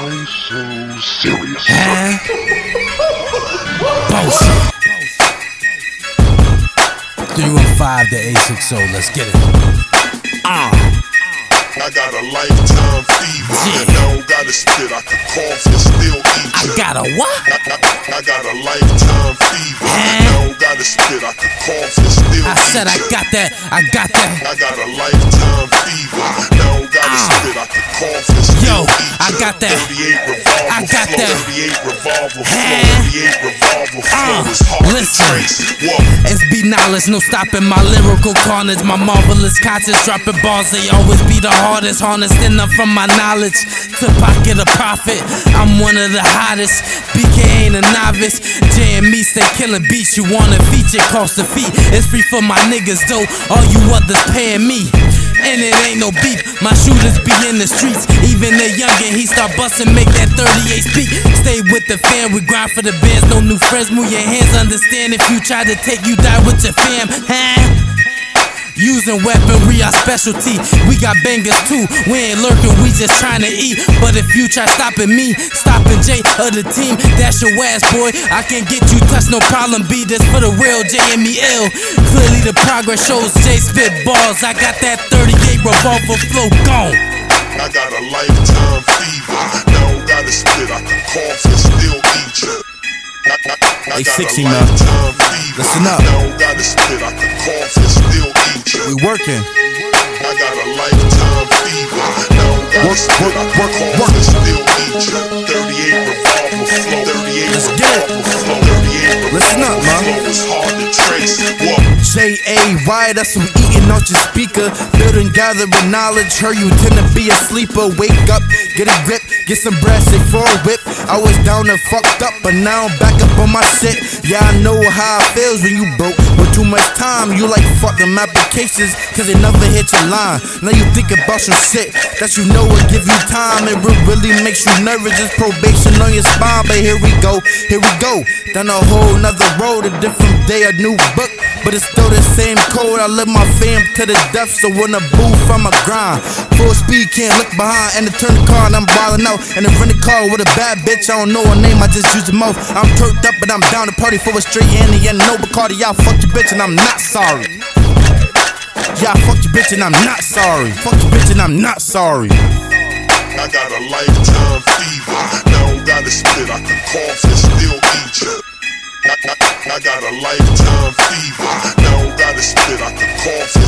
Why so serious? Huh? Bullshit. 315 to 860, let's get it. Uh. I got a lifetime fever. Yeah. And I don't gotta spit, I can cough and still eat I got a what? I, I- I got a lifetime fever. And I don't gotta spit, I can cough and still I eat said I got that, I got that. I got a lifetime fever. And I don't gotta Ah. spit, I can cough I got that. I got that. 38 Huh? 38 revolver flow Uh, listen. Whoa. SB knowledge, no stopping my lyrical carnage. My marvelous conscience dropping bars, they always be the hardest. Harnessed enough from my knowledge to pocket a profit. I'm one of the hottest. BK ain't a novice. J and me stay killing beats. You wanna feature, cost a fee. It's free for my niggas though. All you others paying me. And it ain't no beef. My shooters be in the streets. Even the youngin', he start bustin', make that 38 speak. Stay with the fam, we grind for the bands. No new friends, move your hands. Understand if you try to take, you die with your fam. Huh? Using weaponry, our specialty. We got bangers too. We ain't lurking, we just trying to eat. But if you try stopping me, stopping J or the team, that's your ass, boy. I can get you touched, no problem. Be this for the real J and me ill. Clearly the progress shows J spit balls. I got that 38 revolver flow gone. I got a lifetime fever. Now don't gotta spit, I can cough and still eat ya. I, I, I got 60 a now. lifetime fever. Listen up. Now don't gotta spit, I can cough and still ya. We working. I got a lifetime fever. Now Work, work, work, work. and still eat ya. Whoa. J A Y, that's some eating out your speaker. Building, gathering knowledge. Heard you tend to be a sleeper. Wake up, get a grip, get some bread, say for a whip. I was down and fucked up, but now I'm back up on my shit. Yeah, I know how it feels when you broke. With too much time, you like fucking applications, cause they never hit your line. Now you think about some shit that you know will give you time. It really makes you nervous. It's probation on your spine, but here we go, here we go. Down a whole nother road, a different day, a new book. But it's still the same code. I live my fam to the death, so in the booth, I'm a grind. Full speed, can't look behind. And to turn the car, and I'm ballin' out. And then rent a car with a bad bitch, I don't know her name, I just use the mouth. I'm turned up, but I'm down to party for a straight Henny and no Bacardi. Y'all fuck your bitch, and I'm not sorry. Yeah, I your bitch, and I'm not sorry. Fuck your bitch, and I'm not sorry. I got a lifetime a lifetime fever. Now don't gotta spit, I can cough